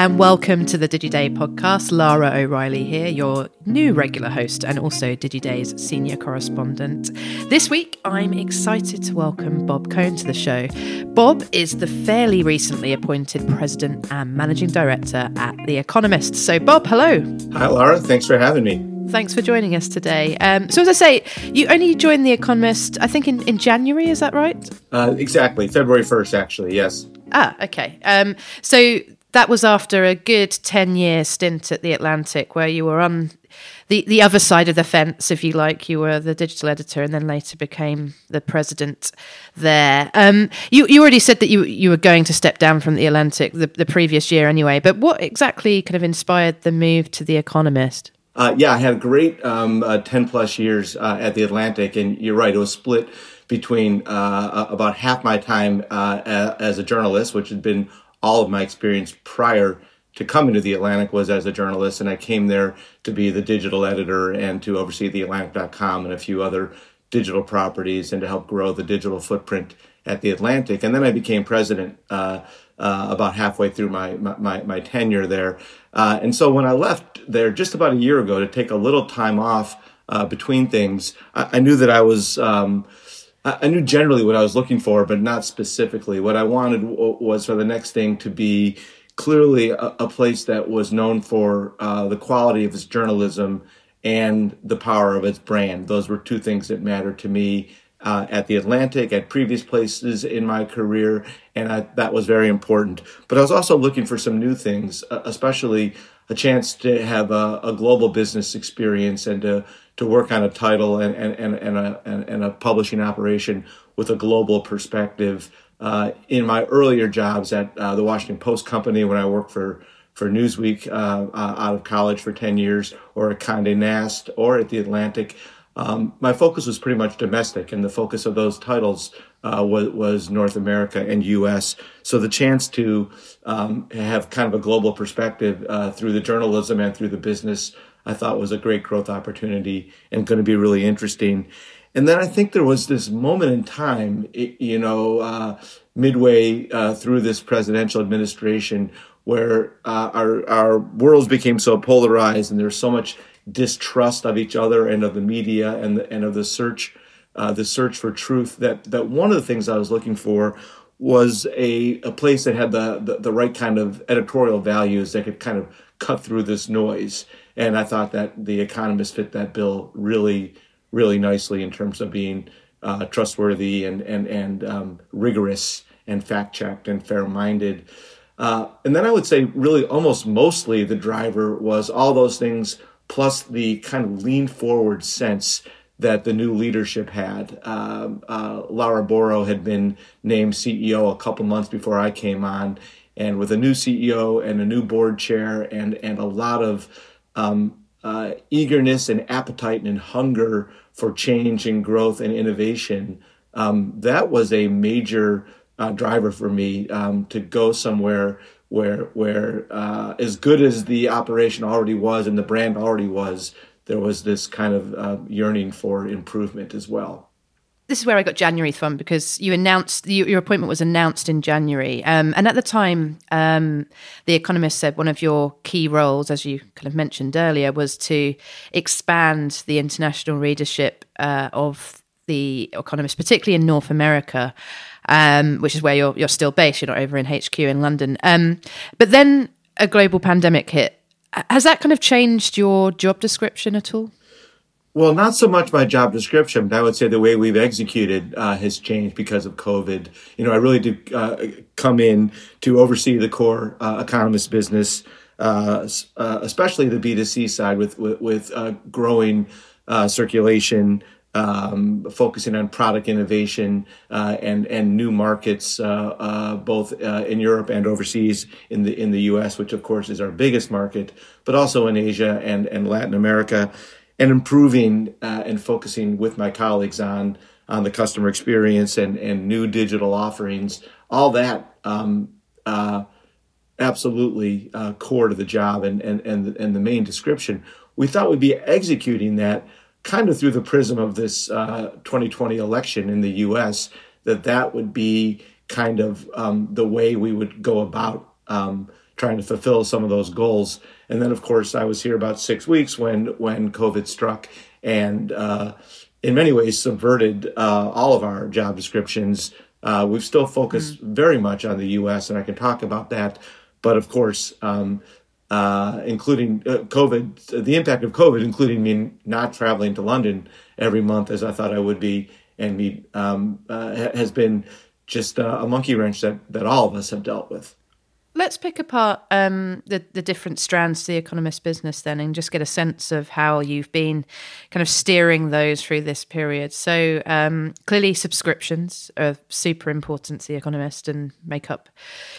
and welcome to the DigiDay podcast. Lara O'Reilly here, your new regular host and also DigiDay's senior correspondent. This week, I'm excited to welcome Bob Cohn to the show. Bob is the fairly recently appointed president and managing director at The Economist. So, Bob, hello. Hi, Lara. Thanks for having me. Thanks for joining us today. Um, so, as I say, you only joined The Economist, I think, in, in January, is that right? Uh, exactly. February 1st, actually, yes. Ah, okay. Um, so, that was after a good 10 year stint at The Atlantic, where you were on the, the other side of the fence, if you like. You were the digital editor and then later became the president there. Um, you, you already said that you, you were going to step down from The Atlantic the, the previous year anyway, but what exactly kind of inspired the move to The Economist? Uh, yeah, I had a great um, uh, 10 plus years uh, at The Atlantic, and you're right, it was split between uh, about half my time uh, as a journalist, which had been all of my experience prior to coming to the Atlantic was as a journalist, and I came there to be the digital editor and to oversee the Atlantic.com and a few other digital properties and to help grow the digital footprint at the Atlantic. And then I became president uh, uh, about halfway through my my, my tenure there. Uh, and so when I left there just about a year ago to take a little time off uh, between things, I, I, knew that I was. Um, I knew generally what I was looking for, but not specifically. What I wanted was for the next thing to be clearly a, a place that was known for uh, the quality of its journalism and the power of its brand. Those were two things that mattered to me uh, at the Atlantic, at previous places in my career, and I, that was very important. But I was also looking for some new things, uh, especially a chance to have a, a, global business experience and to to work on a title and and, and, and a and, a publishing operation with a global perspective. Uh, in my earlier jobs at uh, the Washington Post Company, when I worked for for Newsweek uh, uh, out of college for ten years, or at Condé Nast, or at the Atlantic, um, my focus was pretty much domestic, and the focus of those titles uh, was, was, North America and U.S. So the chance to um, have kind of a global perspective uh, through the journalism and through the business, I thought was a great growth opportunity and going to be really interesting. And then I think there was this moment in time, you know, uh, midway uh, through this presidential administration, where uh, our our worlds became so polarized, and there's so much distrust of each other and of the media and the, and of the search uh, the search for truth that that one of the things I was looking for was a, a place that had the, the, the right kind of editorial values that could kind of cut through this noise and I thought that the Economist fit that bill really really nicely in terms of being uh, trustworthy and and and um, rigorous and fact checked and fair minded. Uh, and then I would say, really, almost mostly the driver was all those things plus the kind of lean forward sense that the new leadership had. Uh, uh, Lara Boro had been named CEO a couple months before I came on, and with a new CEO and a new board chair and and a lot of um, uh, eagerness and appetite and hunger for change and growth and innovation, um, that was a major uh, driver for me um, to go somewhere where where uh, as good as the operation already was and the brand already was, there was this kind of uh, yearning for improvement as well. This is where I got January from because you announced you, your appointment was announced in January, um, and at the time, um, the Economist said one of your key roles, as you kind of mentioned earlier, was to expand the international readership uh, of the Economist, particularly in North America um, which is where you're you're still based. You're not over in HQ in London. Um, but then a global pandemic hit. Has that kind of changed your job description at all? Well, not so much my job description, but I would say the way we've executed uh, has changed because of COVID. You know, I really did uh, come in to oversee the core uh, economist business, uh, uh, especially the B2C side with, with, with uh, growing circulation, um, focusing on product innovation uh, and and new markets, uh, uh, both uh, in Europe and overseas in the in the U.S., which of course is our biggest market, but also in Asia and and Latin America, and improving uh, and focusing with my colleagues on on the customer experience and and new digital offerings. All that. Um, uh, absolutely core to the job and, and, and, and the main description. We thought we'd be executing that kind of through the prism of this uh, 2020 election in the U.S. that that would be kind of um, the way we would go about um, trying to fulfill some of those goals. And then, of course, I was here about six weeks when when COVID struck, and uh, in many ways subverted uh, all of our job descriptions. Uh, we've still focused mm. very much on the U.S., and I can talk about that. But of course, um, uh, including uh, COVID, the impact of COVID, including me not traveling to London every month as I thought I would be, and me um, uh, has been just a monkey wrench that that all of us have dealt with. Let's pick apart um, the the different strands to the Economist business then, and just get a sense of how you've been kind of steering those through this period. So um, clearly, subscriptions are super important to the Economist and make up,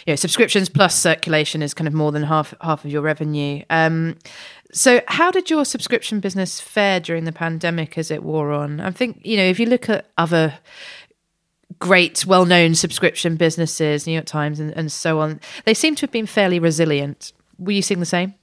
you know, subscriptions plus circulation is kind of more than half half of your revenue. Um, so, how did your subscription business fare during the pandemic as it wore on? I think you know if you look at other great, well known subscription businesses, New York Times, and, and so on, they seem to have been fairly resilient. Were you seeing the same?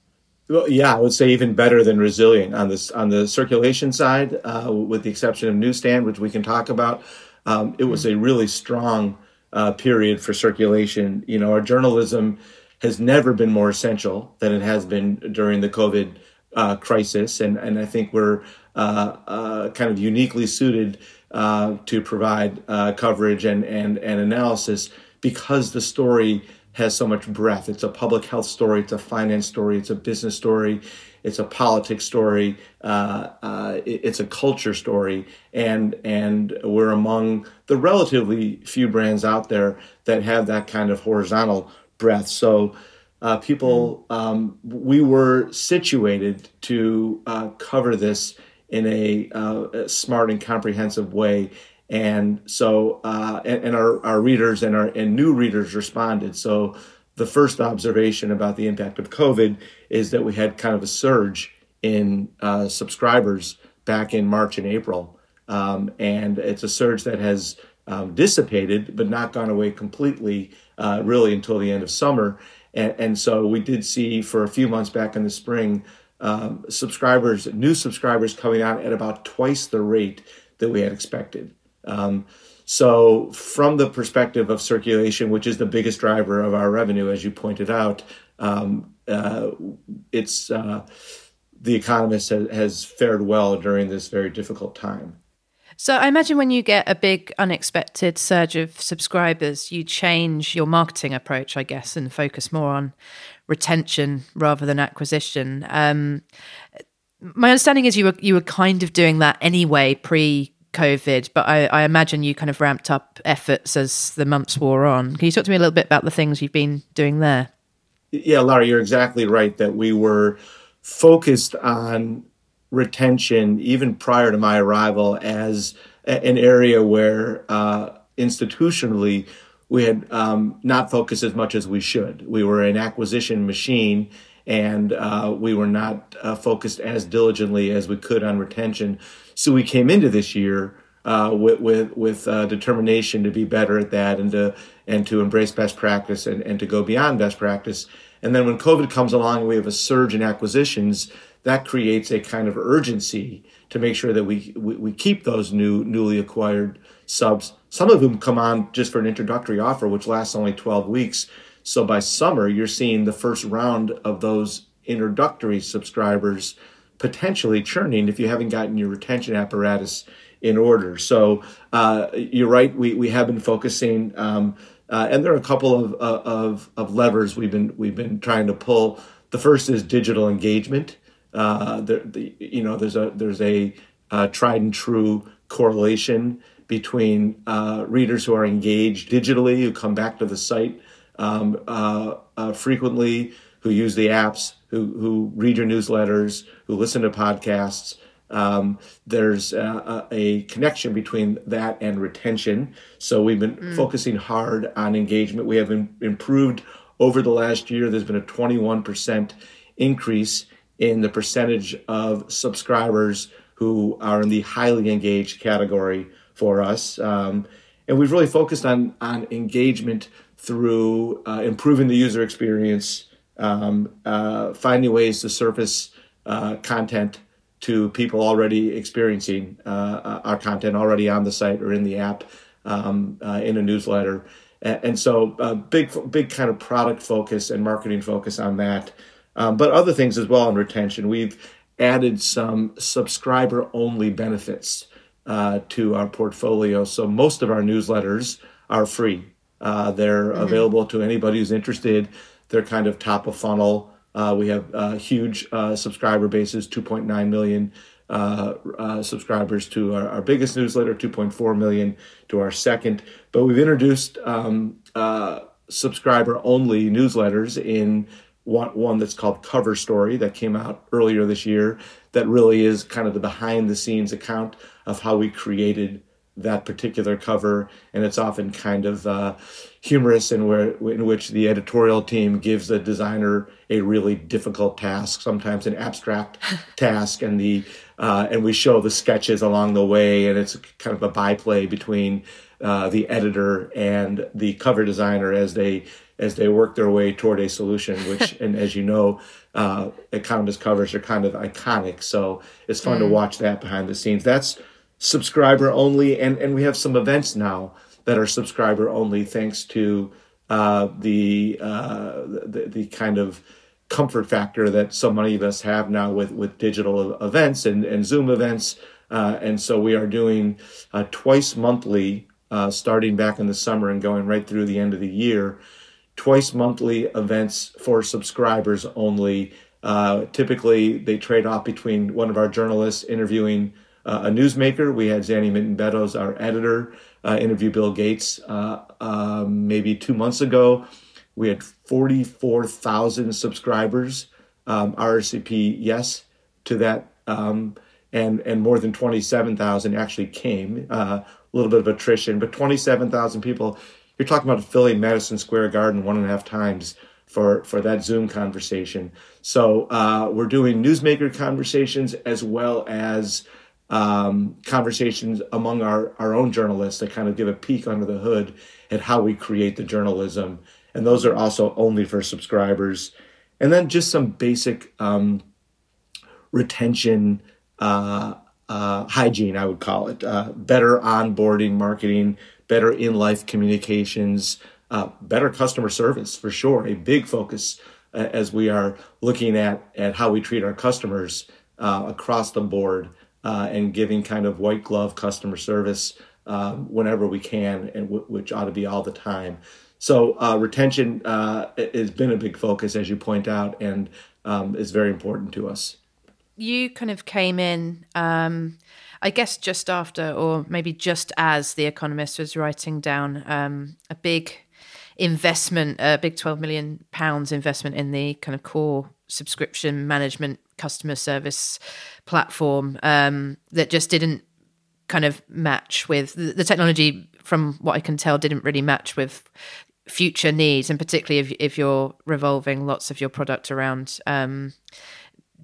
Well, yeah, I would say even better than resilient on this on the circulation side, uh, with the exception of newsstand, which we can talk about. Um, it was a really strong uh, period for circulation. You know, our journalism has never been more essential than it has been during the COVID uh, crisis, and and I think we're uh, uh, kind of uniquely suited uh, to provide uh, coverage and, and, and analysis because the story has so much breadth. It's a public health story, it's a finance story, it's a business story, it's a politics story, uh, uh, it, it's a culture story, and and we're among the relatively few brands out there that have that kind of horizontal breadth. So. Uh, people, um, we were situated to uh, cover this in a, uh, a smart and comprehensive way. And so, uh, and, and, our, our readers and our and new readers responded. So, the first observation about the impact of COVID is that we had kind of a surge in uh, subscribers back in March and April, um, and it's a surge that has um, dissipated but not gone away completely, uh, really until the end of summer. And, and so we did see for a few months back in the spring um, subscribers, new subscribers coming on at about twice the rate that we had expected. Um, so, from the perspective of circulation, which is the biggest driver of our revenue, as you pointed out, um, uh, it's uh, the economist has, has fared well during this very difficult time. So I imagine when you get a big unexpected surge of subscribers, you change your marketing approach, I guess, and focus more on retention rather than acquisition. Um, my understanding is you were you were kind of doing that anyway pre COVID, but I, I, imagine you kind of ramped up efforts as the months wore on. Can you talk to me a little bit about the things you've been doing there? Yeah, Lara, you're exactly right that we were focused on retention even prior to my arrival as an area where uh, institutionally we had um, not focused as much as we should. We were an acquisition machine, and uh, we were not uh, focused as diligently as we could on retention. So we came into this year uh, with with, with uh, determination to be better at that and to and to embrace best practice and, and to go beyond best practice. And then when COVID comes along, we have a surge in acquisitions. That creates a kind of urgency to make sure that we, we, we keep those new newly acquired subs. Some of them come on just for an introductory offer, which lasts only 12 weeks. So by summer, you're seeing the first round of those introductory subscribers potentially churning if you haven't gotten your retention apparatus in order. So uh, you're right. We, we have been focusing, um, uh, and there are a couple of, uh, of, of levers we've been we've been trying to pull. The first is digital engagement. Uh, the, the, you know, there's a there's a uh, tried and true correlation between uh, readers who are engaged digitally, who come back to the site um, uh, uh, frequently, who use the apps, who, who read your newsletters, who listen to podcasts. Um, there's a, a, connection between that and retention. So we've been mm. focusing hard on engagement. We have in, improved over the last year. There's been a 21% increase in the percentage of subscribers who are in the highly engaged category for us. Um, and we've really focused on, on engagement through uh, improving the user experience, um, uh, finding ways to surface uh, content to people already experiencing uh, our content already on the site or in the app, um, uh, in a newsletter. and, so uh, big big kind of product focus and marketing focus on that. Um, but other things as well in retention. We've added some subscriber only benefits uh, to our portfolio. So most of our newsletters are free. Uh, they're mm-hmm. available to anybody who's interested. They're kind of top of funnel. Uh, we have uh, huge uh, subscriber bases, 2.9 million uh, uh, subscribers to our, our, biggest newsletter, 2.4 million to our second. But we've introduced um, uh, subscriber only newsletters in one, one that's called Cover Story that came out earlier this year, that really is kind of the behind the scenes account of how we created that particular cover, and it's often kind of uh, humorous in where in which the editorial team gives the designer a really difficult task, sometimes an abstract task, and the uh, and we show the sketches along the way, and it's kind of a byplay between uh, the editor and the cover designer as they as they work their way toward a solution. Which, and as you know, uh, Economist covers are kind of iconic, so it's fun mm. to watch that behind the scenes. That's subscriber only, and and we have some events now that are subscriber only, thanks to uh, the, uh, the, the kind of comfort factor that so many of us have now with with digital events and and Zoom events. Uh, and so we are doing uh, twice monthly, uh, starting back in the summer and going right through the end of the year. Twice monthly events for subscribers only. Uh, typically, they trade off between one of our journalists interviewing uh, a newsmaker. We had Zanny Minton Beddoes, our editor, uh, interview Bill Gates uh, um, maybe two months ago. We had 44,000 subscribers, um, RSVP yes to that, um, and and more than 27,000 actually came. Uh, a little bit of attrition, but 27,000 people. You're talking about filling Madison Square Garden one and a half times for for that Zoom conversation. So uh, we're doing newsmaker conversations as well as um, conversations among our, our own journalists that kind of give a peek under the hood at how we create the journalism. And those are also only for subscribers. And then just some basic um, retention uh, uh, hygiene, I would call it. Uh, better onboarding marketing, better in life communications, uh, better customer service for sure. A big focus uh, as we are looking at, at how we treat our customers uh, across the board uh, and giving kind of white glove customer service uh, whenever we can, and w- which ought to be all the time. So uh, retention has been a big focus, as you point out, and um, is very important to us. You kind of came in, um, I guess, just after, or maybe just as The Economist was writing down um, a big investment, a big twelve million pounds investment in the kind of core subscription management customer service platform um, that just didn't kind of match with the technology from what i can tell didn't really match with future needs. And particularly if, if you're revolving lots of your product around um,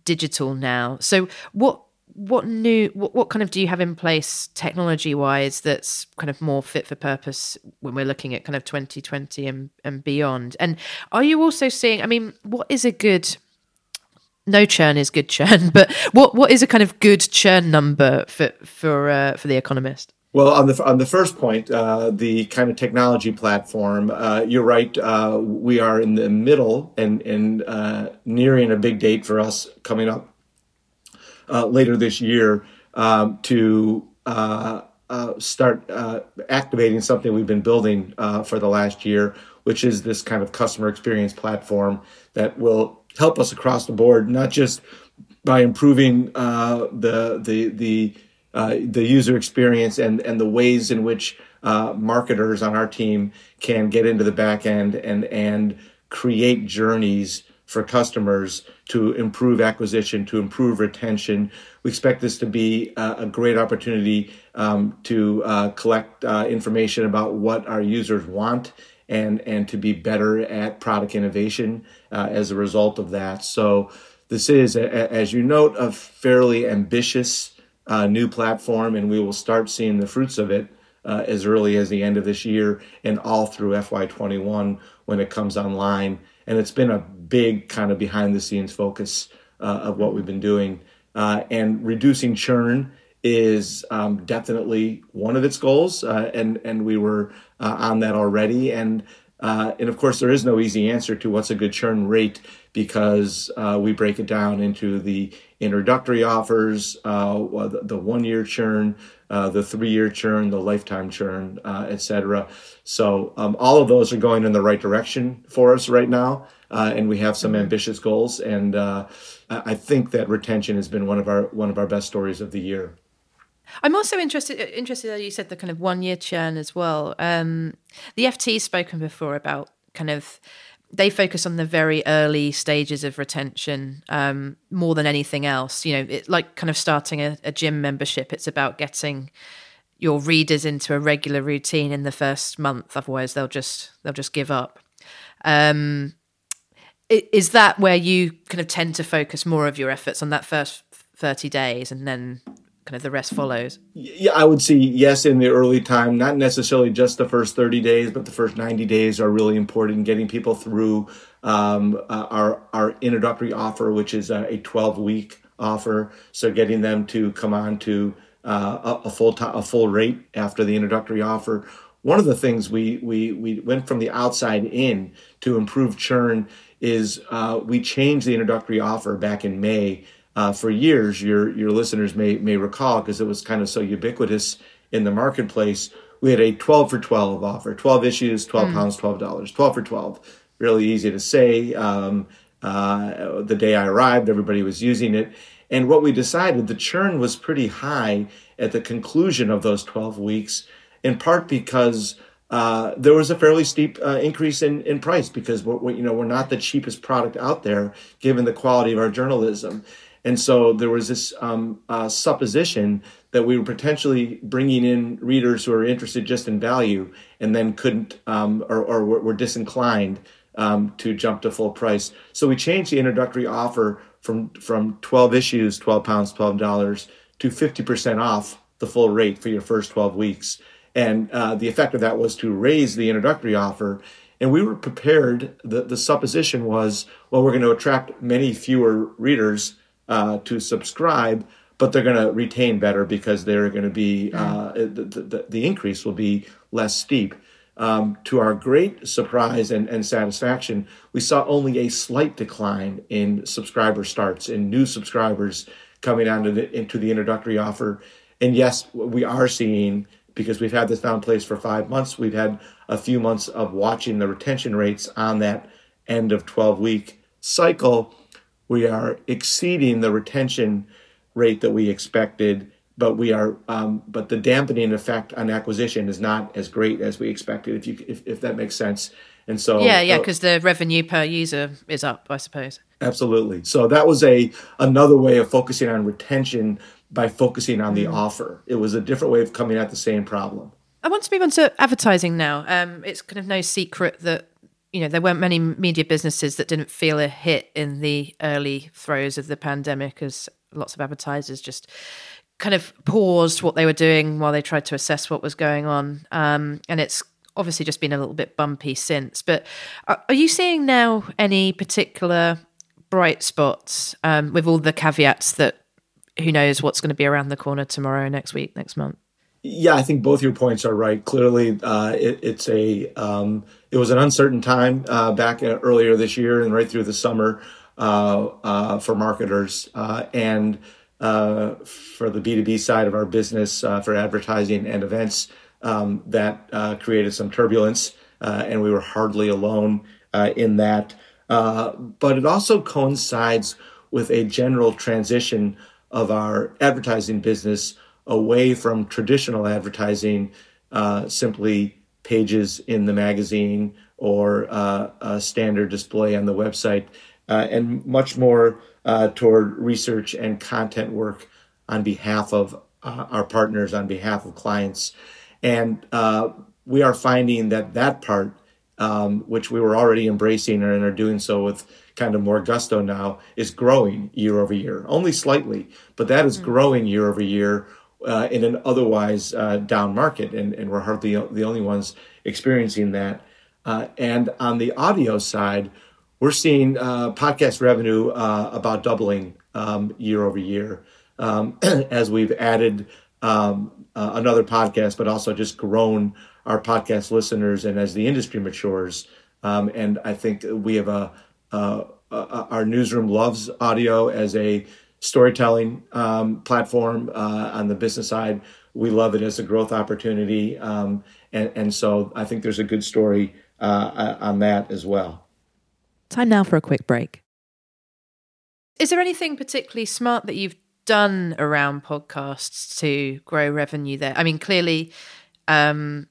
digital now. So what what new what, what kind of do you have in place technology wise that's kind of more fit for purpose when we're looking at kind of 2020 and, and beyond and are you also seeing i mean what is a good no churn is good churn, but what what is a kind of good churn number for for uh, for the economist? Well, on the on the first point, uh, the kind of technology platform, uh, you're right. Uh, we are in the middle and and uh, nearing a big date for us coming up uh, later this year um, to start activating something we've been building for the last year, which is this kind of customer experience platform that will help us across the board, not just by improving uh, the the the uh, the user experience and and the ways in which uh, marketers on our team can get into the back end and and create journeys for customers to improve acquisition, to improve retention. We expect this to be a, a great opportunity um, to uh, collect uh, information about what our users want and and to be better at product innovation uh, as a result of that. So this is, as you note, a fairly ambitious uh, new platform, and we will start seeing the fruits of it uh, as early as the end of this year and all through FY21 when it comes online. And it's been a big kind of behind the scenes focus uh, of what we've been doing. Uh, and reducing churn is um, definitely one of its goals, uh, and and we were uh, on that already. And uh, and of course, there is no easy answer to what's a good churn rate because uh, we break it down into the introductory offers, the, the one year churn, the three year churn, the lifetime churn, etc. So um, all of those are going in the right direction for us right now, uh, and we have some mm-hmm. ambitious goals. And uh, I think that retention has been one of our one of our best stories of the year. I'm also interested interested that you said the kind of one year churn as well. Um, the FT spoken before about kind of they focus on the very early stages of retention um, more than anything else. You know, it like kind of starting a, a, gym membership. It's about getting your readers into a regular routine in the first month. Otherwise, they'll just they'll just give up. Um, is that where you kind of tend to focus more of your efforts on that first 30 days and then kind of the rest follows? Yeah, I would say yes in the early time, not necessarily just the first 30 days, but the first 90 days are really important. Getting people through um, uh, our our introductory offer, which is a 12 week offer, so getting them to come on to uh, a, a full a full rate after the introductory offer. One of the things we we we went from the outside in to improve churn is uh, we changed the introductory offer back in May uh, for years, your your listeners may may recall because it was kind of so ubiquitous in the marketplace. We had a 12 for 12 offer, 12 issues, 12 mm. pounds, 12 dollars, 12 for 12. Really easy to say. Um, uh, the day I arrived, everybody was using it. And what we decided, the churn was pretty high at the conclusion of those 12 weeks, in part because uh, there was a fairly steep uh, increase in, in price because we're, we, you know we're not the cheapest product out there given the quality of our journalism. And so there was this um, uh, supposition that we were potentially bringing in readers who are interested just in value and then couldn't um, or, or, were disinclined um, to jump to full price. So we changed the introductory offer from, from 12 issues, 12 pounds, $12 to 50% off the full rate for your first 12 weeks. And uh, the effect of that was to raise the introductory offer and we were prepared. The, the supposition was, well, we're going to attract many fewer readers uh, to subscribe, but they're going to retain better because they're going to be uh, the, the, the, increase will be less steep. Um, to our great surprise and, and satisfaction, we saw only a slight decline in subscriber starts, in new subscribers coming onto the, into the introductory offer. And yes, we are seeing because we've had this now in place for five months. We've had a few months of watching the retention rates on that end of 12 week cycle we are exceeding the retention rate that we expected, but we are um, but the dampening effect on acquisition is not as great as we expected. If you if, if that makes sense. And so yeah, yeah, because uh, the revenue per user is up, I suppose. Absolutely. So that was a another way of focusing on retention by focusing on the mm. offer. It was a different way of coming at the same problem. I want to move on to advertising now. Um, it's kind of no secret that you know, there weren't many media businesses that didn't feel a hit in the early throes of the pandemic as lots of advertisers just kind of paused what they were doing while they tried to assess what was going on. Um, and it's obviously just been a little bit bumpy since. But are, are you seeing now any particular bright spots um, with all the caveats that who knows what's going to be around the corner tomorrow, next week, next month? Yeah, I think both your points are right. Clearly, uh, it, it's a um, it was an uncertain time uh, back earlier this year and right through the summer uh, uh for marketers uh, and uh, for the B two B side of our business for advertising and events. Um, that created some turbulence, and we were hardly alone in that. but it also coincides with a general transition of our advertising business away from traditional advertising, uh, simply pages in the magazine or uh, a standard display on the website, uh, and much more uh, toward research and content work on behalf of uh, our partners, on behalf of clients. And uh, we are finding that that part, um, which we were already embracing and are doing so with kind of more gusto now, is growing year over year, only slightly, but that is mm-hmm. growing year over year uh, in an otherwise uh, down market, and, and we're hardly the only ones experiencing that. Uh, and on the audio side, we're seeing uh, podcast revenue uh, about doubling um, year over year um, as we've added um, uh, another podcast, but also just grown our podcast listeners and as the industry matures. Um, and I think we have a, a, a, our newsroom loves audio as a storytelling um, platform uh, on the business side. We love it as a growth opportunity, um, and, and so I think there's a good story uh, on that as well. Time now for a quick break. Is there anything particularly smart that you've done around podcasts to grow revenue there? I mean, clearly, um,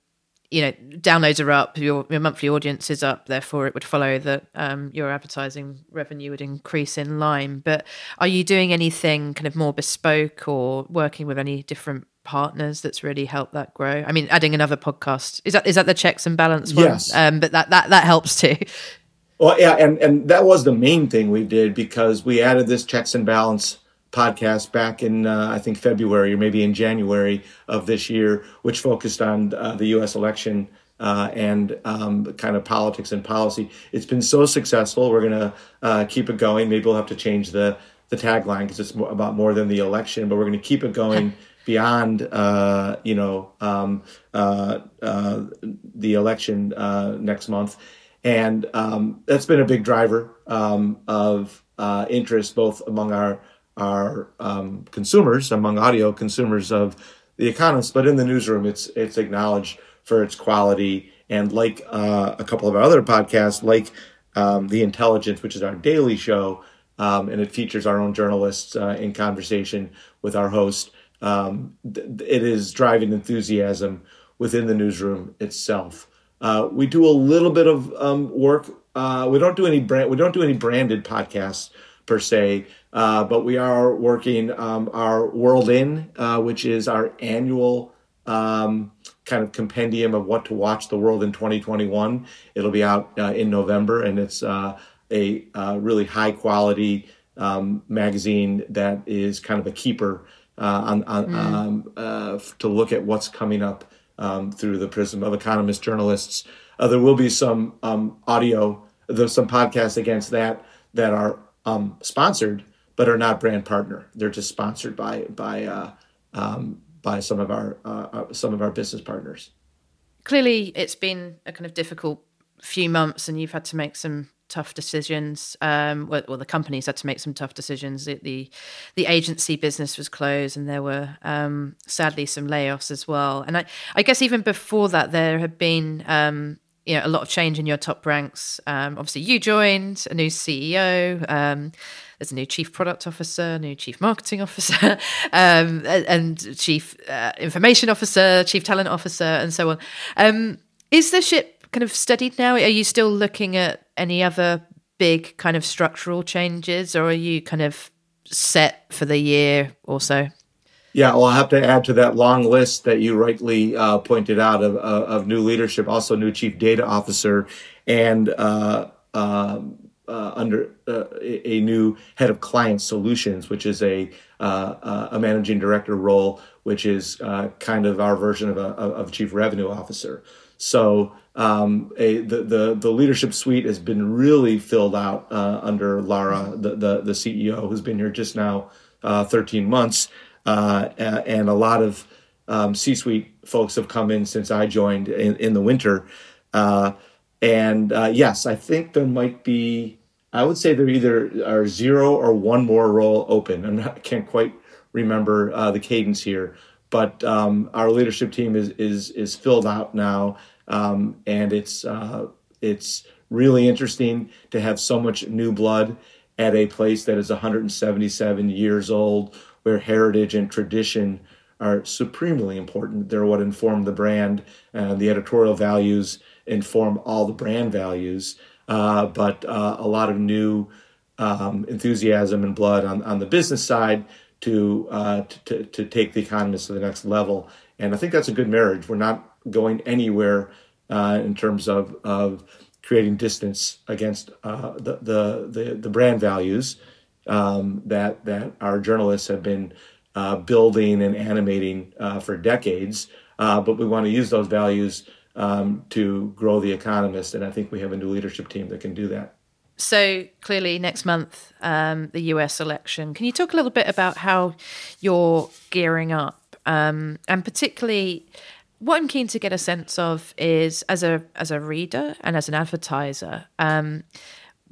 you know, downloads are up, your, your monthly audience is up, therefore it would follow that um, your advertising revenue would increase in line. But are you doing anything kind of more bespoke or working with any different partners that's really helped that grow? I mean, adding another podcast is that is that the checks and balance one? Yes, um, but that that that helps too. Well, yeah, and and that was the main thing we did because we added this checks and balance podcast back in uh, I think February or maybe in January of this year, which focused on uh, the U.S. election uh, and um, kind of politics and policy. It's been so successful. We're going to uh, keep it going. Maybe we'll have to change the the tagline because it's more, about more than the election, but we're going to keep it going. beyond uh, you know um, uh, the election next month, and um, that's been a big driver um, of interest both among our are um, consumers, among audio consumers of The Economist, but in the newsroom, it's it's acknowledged for its quality. And like uh, a couple of our other podcasts, like um, The Intelligence, which is our daily show, um, and it features our own journalists uh, in conversation with our host. Um, th- it is driving enthusiasm within the newsroom itself. Uh, we do a little bit of um, work. Uh, we don't do any brand. We don't do any branded podcasts per se. Uh, but we are working um, our World In, uh, which is our annual um, kind of compendium of what to watch the world in 2021. It'll be out uh, in November, and it's uh, a uh, really high quality um, magazine that is kind of a keeper uh, on, on mm. um, to look at what's coming up um, through the prism of economist journalists. there will be some um, audio, there's some podcasts against that that are um, sponsored, but are not brand partner. They're just sponsored by by uh, um, by some of our uh, uh, some of our business partners. Clearly, it's been a kind of difficult few months, and you've had to make some tough decisions. Um, well, well, the companies had to make some tough decisions. The, the, the agency business was closed, and there were um, sadly some layoffs as well. And I, I guess even before that, there had been um, you know a lot of change in your top ranks. Um, obviously, you joined a new CEO. Um, there's a new chief product officer, new chief marketing officer, um, and chief uh, information officer, chief talent officer, and so on. Um, is the ship kind of steadied now? Are you still looking at any other big kind of structural changes, or are you kind of set for the year or so? Yeah, well, I'll have to add to that long list that you rightly uh, pointed out of, of, of, new leadership, also new chief data officer, and uh, um, uh, under uh, a new head of client solutions, which is a uh, a managing director role, which is uh, kind of our version of a of chief revenue officer. So um, a, the, the the leadership suite has been really filled out under Lara, the, the, the CEO, who's been here just now 13 months uh, and a lot of um, C-suite folks have come in since I joined in, in the winter. Uh, and uh, yes, I think there might be. I would say there either are zero or one more role open. I'm not, I can't quite remember uh, the cadence here, but um, our leadership team is is is filled out now, um, and it's uh, it's really interesting to have so much new blood at a place that is 177 years old where heritage and tradition are supremely important. They're what inform the brand, and the editorial values inform all the brand values. Uh, but uh, a lot of new um, enthusiasm and blood on, on the business side to, uh, to, to take the economist to the next level. And I think that's a good marriage. We're not going anywhere uh, in terms of, of creating distance against uh, the, the, the, the brand values um, that that our journalists have been uh, building and animating uh, for decades. Uh, but we want to use those values um, to grow the economist, and I think we have a new leadership team that can do that. So clearly, next month, um, the U.S. election. Can you talk a little bit about how you're gearing up um, and particularly what I'm keen to get a sense of is as a as a reader and as an advertiser, um,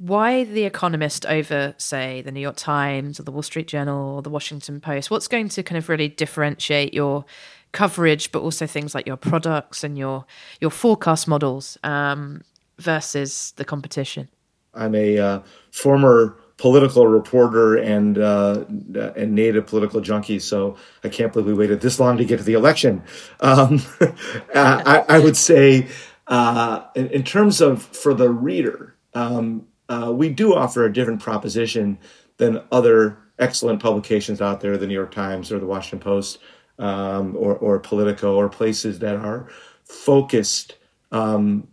why the Economist over, say, the New York Times or the Wall Street Journal or the Washington Post? What's going to kind of really differentiate your coverage, but also things like your products and your your forecast models um, versus the competition? I'm a uh, former political reporter and uh, and native political junkie, so I can't believe we waited this long to get to the election. Um, I, I, would say, uh, in, in, terms of for the reader, um, uh, we do offer a different proposition than other excellent publications out there, the New York Times or the Washington Post um, or, or Politico, or places that are focused um,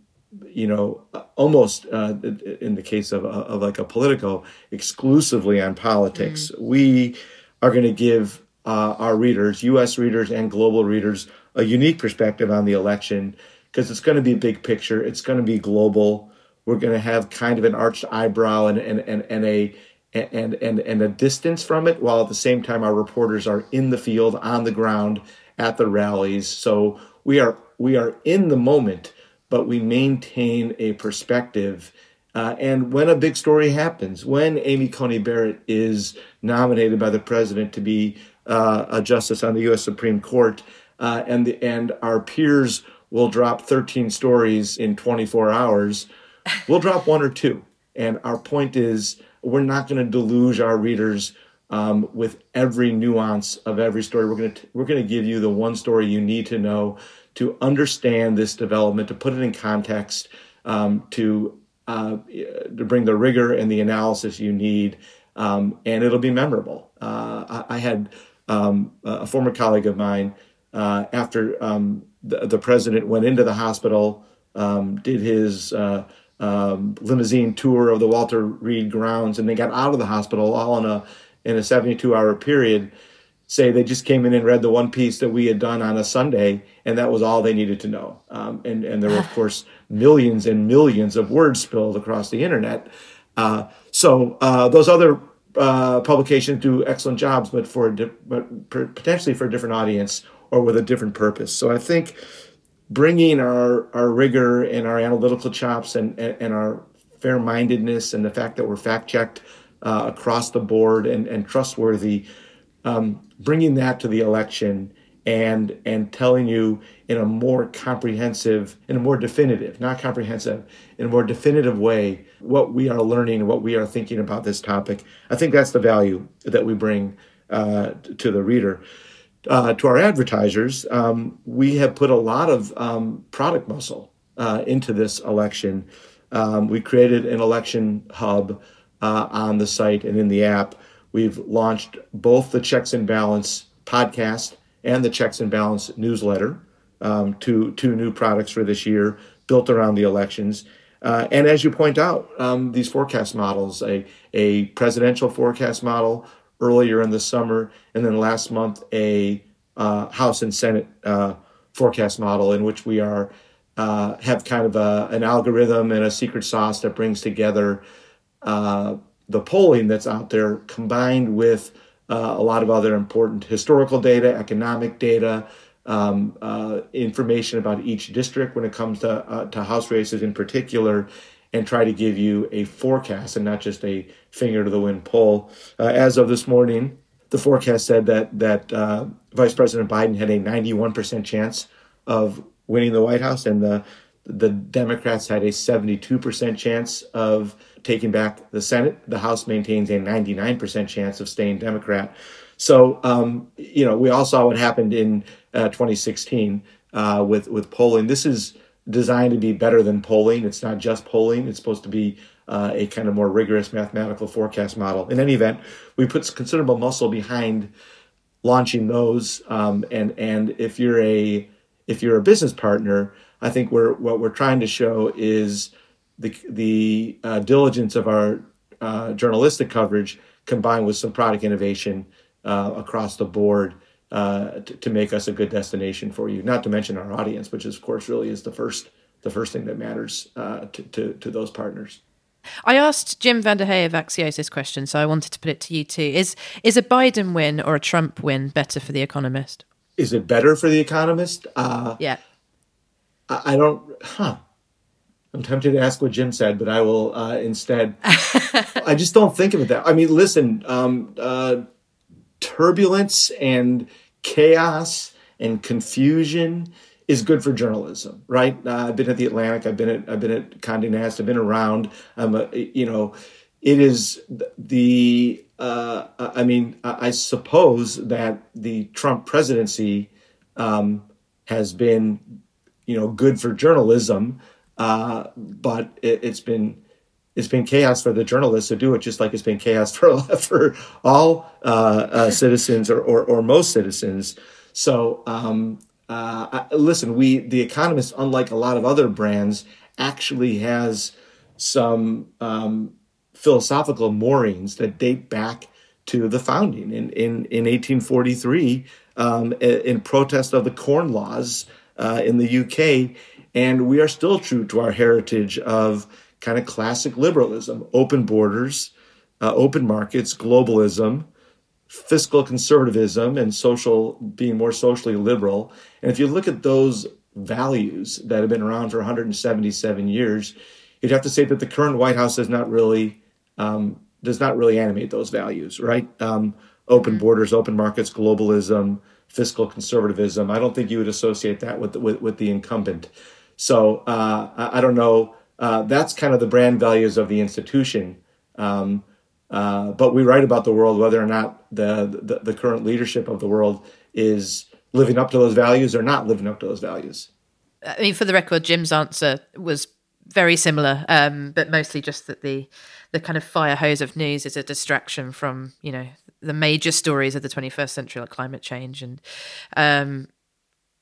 you know, almost uh, in the case of, of like a Politico, exclusively on politics. Mm. We are going to give uh, our readers, U.S. readers and global readers, a unique perspective on the election because it's going to be big picture. It's going to be global. We're going to have kind of an arched eyebrow and and and, and a and and and a distance from it, while at the same time our reporters are in the field, on the ground, at the rallies. So we are we are in the moment but we maintain a perspective. Uh, and when a big story happens, when Amy Coney Barrett is nominated by the president to be uh, a justice on the U.S. Supreme Court, uh, and the, and our peers will drop 13 stories in 24 hours, we'll drop one or two. And our point is, we're not going to deluge our readers um, with every nuance of every story. We're going to we're going to give you the one story you need to know to understand this development, to put it in context, um, to uh, to bring the rigor and the analysis you need, um, and it'll be memorable. Uh, I, I, had um, a former colleague of mine uh, after um, the, the, president went into the hospital, um, did his uh, um, limousine tour of the Walter Reed grounds, and they got out of the hospital all in a in a 72 hour period say they just came in and read the one piece that we had done on a Sunday, and that was all they needed to know. Um, and, and there were, of course, millions and millions of words spilled across the internet. Uh, so uh, those other uh, publications do excellent jobs, but for di- but potentially for a different audience or with a different purpose. So I think bringing our our rigor and our analytical chops and and, and our fair mindedness and the fact that we're fact checked uh, across the board and, and trustworthy um, bringing that to the election and and telling you in a more comprehensive in a more definitive not comprehensive in a more definitive way what we are learning what we are thinking about this topic. I think that's the value that we bring uh, to the reader uh, to our advertisers um, we have put a lot of um, product muscle uh, into this election um, we created an election hub uh, on the site and in the app We've launched both the Checks and Balance podcast and the Checks and Balance newsletter, um, two, two new products for this year built around the elections. Uh, and as you point out, um, these forecast models, a, a presidential forecast model earlier in the summer, and then last month, a uh, House and Senate uh, forecast model in which we are uh, have kind of a, an algorithm and a secret sauce that brings together uh, the polling that's out there combined with uh, a lot of other important historical data, economic data, um, uh, information about each district when it comes to, to house races in particular, and try to give you a forecast and not just a finger to the wind poll. Uh, as of this morning, the forecast said that that uh, Vice President Biden had a 91% chance of winning the White House, and the the Democrats had a 72% chance of taking back the Senate. The House maintains a 99% chance of staying Democrat. So, um, you know, we all saw what happened in uh, 2016 uh, with with polling. This is designed to be better than polling. It's not just polling. It's supposed to be uh, a kind of more rigorous mathematical forecast model. In any event, we put considerable muscle behind launching those. Um, and and if you're a if you're a business partner, I think we're what we're trying to show is the the uh, diligence of our uh, journalistic coverage combined with some product innovation uh, across the board uh, to, to, make us a good destination for you. Not to mention our audience, which is, of course really is the first the first thing that matters uh, to, to, to those partners. I asked Jim VandeHei of Axios this question, so I wanted to put it to you too. Is is a Biden win or a Trump win better for the Economist? is it better for the economist? Uh, yeah. I, I don't, huh. I'm tempted to ask what Jim said, but I will uh, instead. I just don't think of it that. I mean, listen, um, uh, turbulence and chaos and confusion is good for journalism, right? Uh, I've been at the Atlantic, I've been at I've been at Condé Nast, I've been around. I'm a, you know, it is the. Uh, I mean, I suppose that the Trump presidency um, has been, you know, good for journalism, uh, but it, has been it's been chaos for the journalists to do it, just like it's been chaos for for all uh, uh, citizens or, or, or most citizens. So um, uh, listen, we the Economist, unlike a lot of other brands, actually has some um, philosophical moorings that date back to the founding in in, in 1843 um, in protest of the Corn Laws uh, in the UK, and we are still true to our heritage of kind of classic liberalism, open borders, uh, open markets, globalism fiscal conservatism and social being more socially liberal. And if you look at those values that have been around for 177 years, you'd have to say that the current White House does not really um, does not really animate those values, right? Um, open mm-hmm. borders, open markets, globalism, fiscal conservatism. I don't think you would associate that with the, with, with the incumbent. So uh, I, I, don't know. Uh, that's kind of the brand values of the institution. Um, uh, but we write about the world, whether or not the, the, the current leadership of the world is living up to those values or not living up to those values. I mean, for the record, Jim's answer was very similar, um, but mostly just that the the kind of fire hose of news is a distraction from you know the major stories of the 21st century, like climate change and um,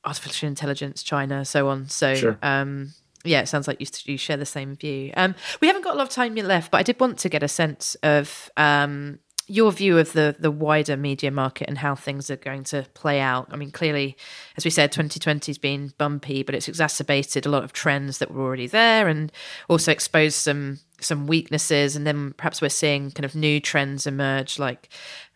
artificial intelligence, China, so on. So, sure. um, yeah, it sounds like you, you share the same view. Um, we haven't got a lot of time left, but I did want to get a sense of um, your view of the the wider media market and how things are going to play out. I mean, clearly, as we said, 2020 has been bumpy, but it's exacerbated a lot of trends that were already there, and also exposed some some weaknesses. And then perhaps we're seeing kind of new trends emerge, like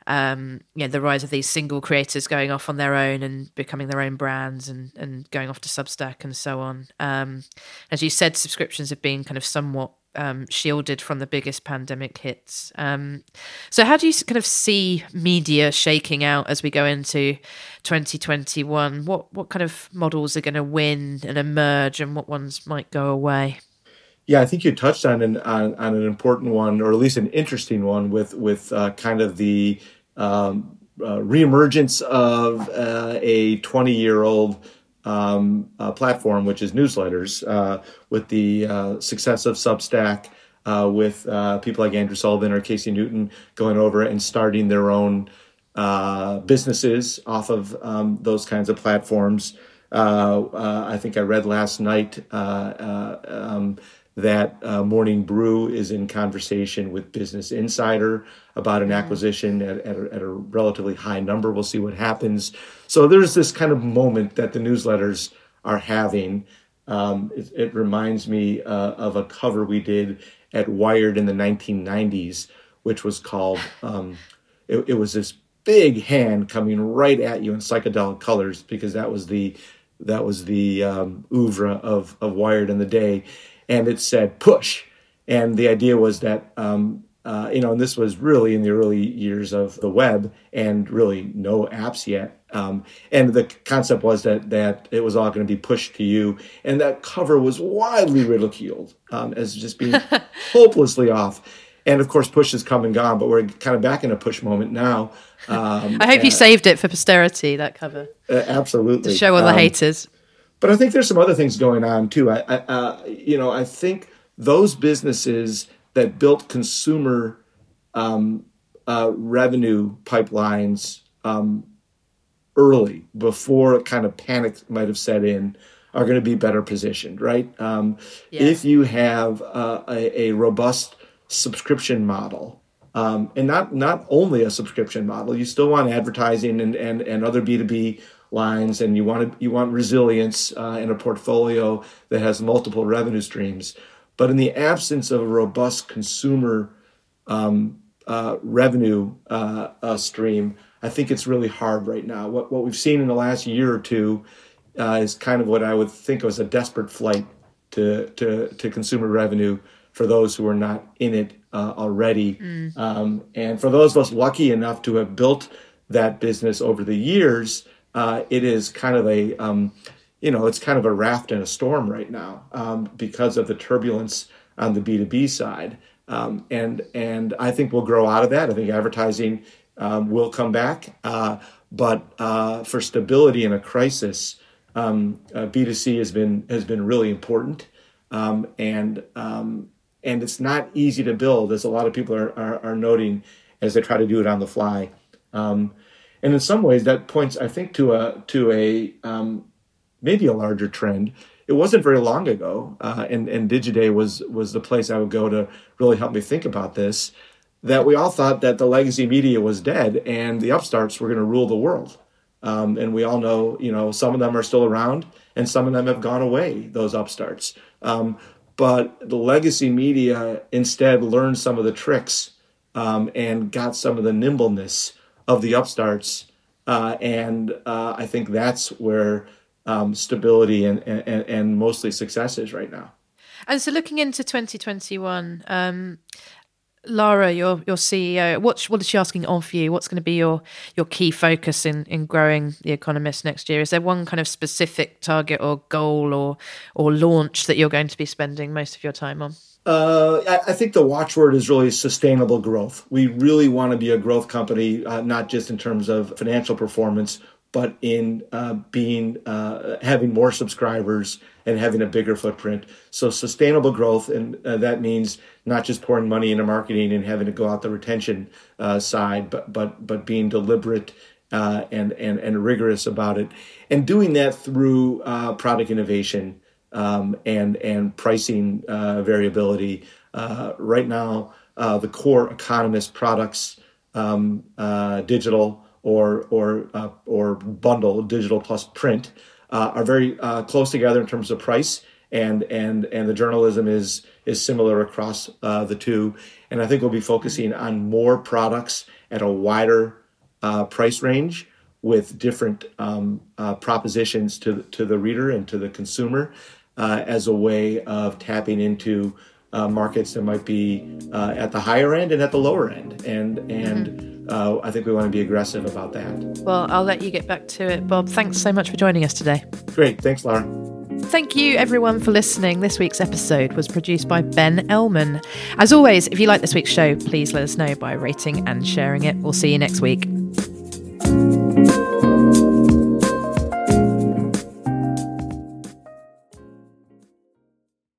um, you know, the rise of these single creators going off on their own and becoming their own brands and, and going off to Substack and so on. Um, as you said, subscriptions have been kind of somewhat um, shielded from the biggest pandemic hits. Um, so, how do you kind of see media shaking out as we go into 2021? What what kind of models are going to win and emerge, and what ones might go away? Yeah, I think you touched on an on, on an important one, or at least an interesting one, with with uh, kind of the um, uh, reemergence of uh, a 20 year old um, uh, platform, which is newsletters, uh, with the uh, success of Substack, with people like Andrew Sullivan or Casey Newton going over and starting their own businesses off of um, those kinds of platforms. I think I read last night. Um, that uh, Morning Brew is in conversation with Business Insider about an mm-hmm. acquisition at, at, a, at, a, relatively high number. We'll see what happens. So there's this kind of moment that the newsletters are having. Um, it, it, reminds me uh, of a cover we did at Wired in the 1990s, which was called, um, it, it was this big hand coming right at you in psychedelic colors because that was the that was the um, oeuvre of, of Wired in the day and it said push. And the idea was that, um, uh, you know, and this was really in the early years of the web and really no apps yet. Um, and the concept was that that it was all going to be pushed to you, and that cover was widely ridiculed um, as just being hopelessly off. And of course, push has come and gone, but we're kind of back in a push moment now. Um, I hope uh, you saved it for posterity. That cover, uh, absolutely, to show all the um, haters. But I think there's some other things going on too. I, I uh, you know, I think those businesses that built consumer um, uh, revenue pipelines um, early, before kind of panic might have set in, are going to be better positioned, right? Um. If you have uh, a, a, robust subscription model, um, and not not only a subscription model, you still want advertising and and, and other B two B lines, and you want to, you want resilience uh, in a portfolio that has multiple revenue streams. But in the absence of a robust consumer um, uh, revenue uh, uh stream, I think it's really hard right now. What what we've seen in the last year or two uh, is kind of what I would think of as a desperate flight to to to consumer revenue for those who are not in it uh, already. Mm. Um, and for those of us lucky enough to have built that business over the years, uh, it is kind of a um, you know it's kind of a raft in a storm right now um, because of the turbulence on the B2B side. Um, and and I think we'll grow out of that. I think advertising um, will come back, uh, but uh, for stability in a crisis, um, uh, B2C has been has been really important, um, and and it's not easy to build, as a lot of people are, are, are noting as they try to do it on the fly. And in some ways, that points, I think, to a to a um, maybe a larger trend. It wasn't very long ago, uh, and and Digiday was was the place I would go to really help me think about this. That we all thought that the legacy media was dead and the upstarts were going to rule the world. Um, and we all know, you know, some of them are still around and some of them have gone away, those upstarts. Um, but the legacy media instead learned some of the tricks um, and got some of the nimbleness of the upstarts. Uh, and uh, I think that's where um, stability and, and, and mostly success is right now. And so, looking into 2021, um, Lara, your your CEO, what what is she asking of you? What's going to be your your key focus in in growing the Economist next year? Is there one kind of specific target or goal or or launch that you're going to be spending most of your time on? Uh, I, I, think the watchword is really sustainable growth. We really want to be a growth company, uh, not just in terms of financial performance, but in uh, being uh, having more subscribers and having a bigger footprint. So sustainable growth, and uh, that means not just pouring money into marketing and having to go out the retention uh, side, but but but being deliberate and and and rigorous about it, and doing that through product innovation um, and and pricing variability. right now, the core economist products, um, digital or or uh, or bundle digital plus print uh, are very uh, close together in terms of price. And and and the journalism is is similar across uh, the two. And I think we'll be focusing on more products at a wider uh, price range with different um, uh, propositions to to the reader and to the consumer as a way of tapping into uh, markets that might be uh, at the higher end and at the lower end. And and mm-hmm. uh, I think we want to be aggressive about that. Well, I'll let you get back to it, Bob. Thanks so much for joining us today. Great. Thanks, Laura. Thank you, everyone, for listening. This week's episode was produced by Ben Ellman. As always, if you like this week's show, please let us know by rating and sharing it. We'll see you next week.